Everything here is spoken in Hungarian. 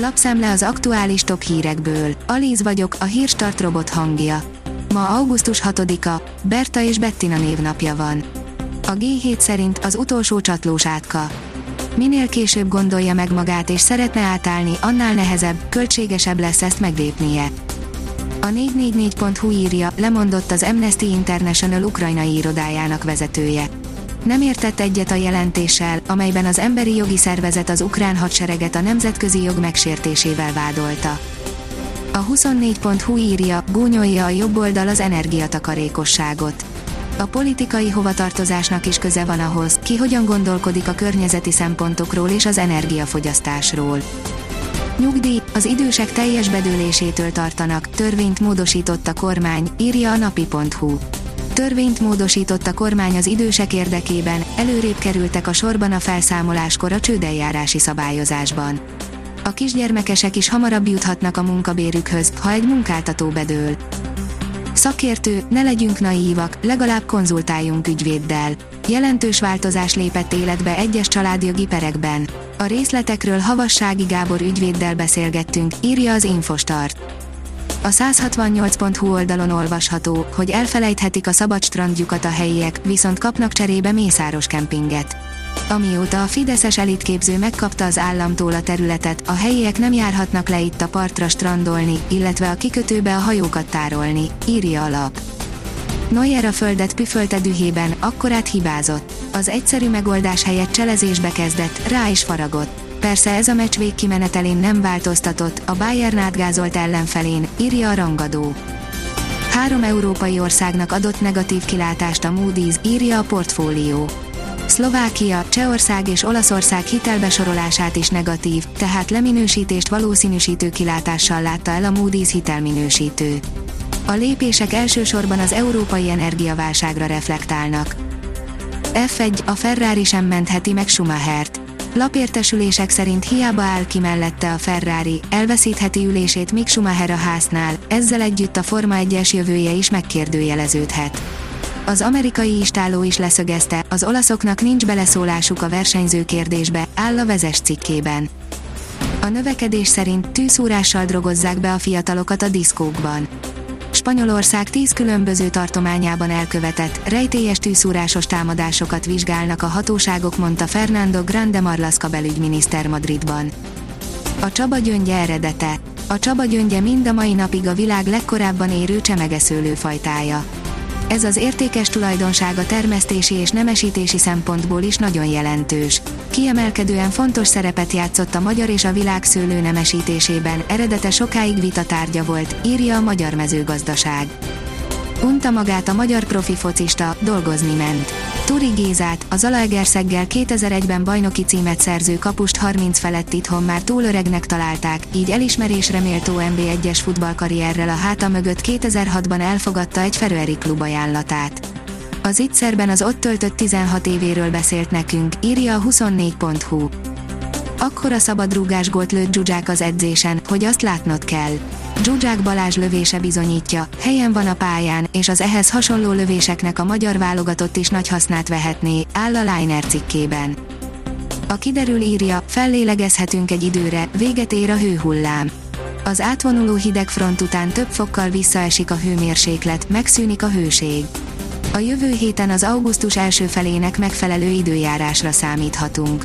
Lapszemle az aktuális top hírekből. Alíz vagyok, a hírstart robot hangja. Ma augusztus 6-a, Berta és Bettina névnapja van. A G7 szerint az utolsó csatlós átka. Minél később gondolja meg magát és szeretne átállni, annál nehezebb, költségesebb lesz ezt meglépnie. A 444.hu írja, lemondott az Amnesty International ukrajnai irodájának vezetője. Nem értett egyet a jelentéssel, amelyben az emberi jogi szervezet az ukrán hadsereget a nemzetközi jog megsértésével vádolta. A 24.hu írja, gúnyolja a jobb oldal az energiatakarékosságot. A politikai hovatartozásnak is köze van ahhoz, ki hogyan gondolkodik a környezeti szempontokról és az energiafogyasztásról. Nyugdíj, az idősek teljes bedőlésétől tartanak, törvényt módosított a kormány, írja a napi.hu. Törvényt módosított a kormány az idősek érdekében, előrébb kerültek a sorban a felszámoláskor a csődeljárási szabályozásban. A kisgyermekesek is hamarabb juthatnak a munkabérükhöz, ha egy munkáltató bedől. Szakértő, ne legyünk naívak, legalább konzultáljunk ügyvéddel. Jelentős változás lépett életbe egyes családjogi perekben. A részletekről Havassági Gábor ügyvéddel beszélgettünk, írja az Infostart. A 168.hu oldalon olvasható, hogy elfelejthetik a szabad strandjukat a helyiek, viszont kapnak cserébe mészáros kempinget. Amióta a Fideszes elitképző megkapta az államtól a területet, a helyiek nem járhatnak le itt a partra strandolni, illetve a kikötőbe a hajókat tárolni, írja a lap. Neuer a földet püfölte dühében, akkorát hibázott. Az egyszerű megoldás helyett cselezésbe kezdett, rá is faragott. Persze ez a meccs végkimenetelén nem változtatott, a Bayern átgázolt ellenfelén, írja a rangadó. Három európai országnak adott negatív kilátást a Moody's, írja a portfólió. Szlovákia, Csehország és Olaszország hitelbesorolását is negatív, tehát leminősítést valószínűsítő kilátással látta el a Moody's hitelminősítő. A lépések elsősorban az európai energiaválságra reflektálnak. F1, a Ferrari sem mentheti meg Schumachert. Lapértesülések szerint hiába áll ki mellette a Ferrari, elveszítheti ülését Mick Schumacher a háznál, ezzel együtt a Forma 1-es jövője is megkérdőjeleződhet. Az amerikai istáló is leszögezte, az olaszoknak nincs beleszólásuk a versenyző kérdésbe, áll a vezes cikkében. A növekedés szerint tűszúrással drogozzák be a fiatalokat a diszkókban. Spanyolország tíz különböző tartományában elkövetett, rejtélyes tűszúrásos támadásokat vizsgálnak a hatóságok, mondta Fernando Grande Marlaska belügyminiszter Madridban. A Csaba gyöngye eredete. A Csaba gyöngye mind a mai napig a világ legkorábban érő csemegeszőlőfajtája. Ez az értékes tulajdonsága termesztési és nemesítési szempontból is nagyon jelentős. Kiemelkedően fontos szerepet játszott a magyar és a világ szőlő nemesítésében, eredete sokáig vita tárgya volt, írja a Magyar Mezőgazdaság. Unta magát a magyar profi focista, dolgozni ment. Turi Gézát, a Zalaegerszeggel 2001-ben bajnoki címet szerző kapust 30 felett itthon már túl öregnek találták, így elismerésre méltó NB1-es futballkarrierrel a háta mögött 2006-ban elfogadta egy Feröeri klub ajánlatát. Az ittszerben az ott töltött 16 évéről beszélt nekünk, írja a 24.hu. Akkora szabadrúgás gólt lőtt Zsuzsák az edzésen, hogy azt látnod kell. Zsuzsák Balázs lövése bizonyítja, helyen van a pályán, és az ehhez hasonló lövéseknek a magyar válogatott is nagy hasznát vehetné, áll a Liner cikkében. A kiderül írja, fellélegezhetünk egy időre, véget ér a hőhullám. Az átvonuló hideg front után több fokkal visszaesik a hőmérséklet, megszűnik a hőség. A jövő héten az augusztus első felének megfelelő időjárásra számíthatunk.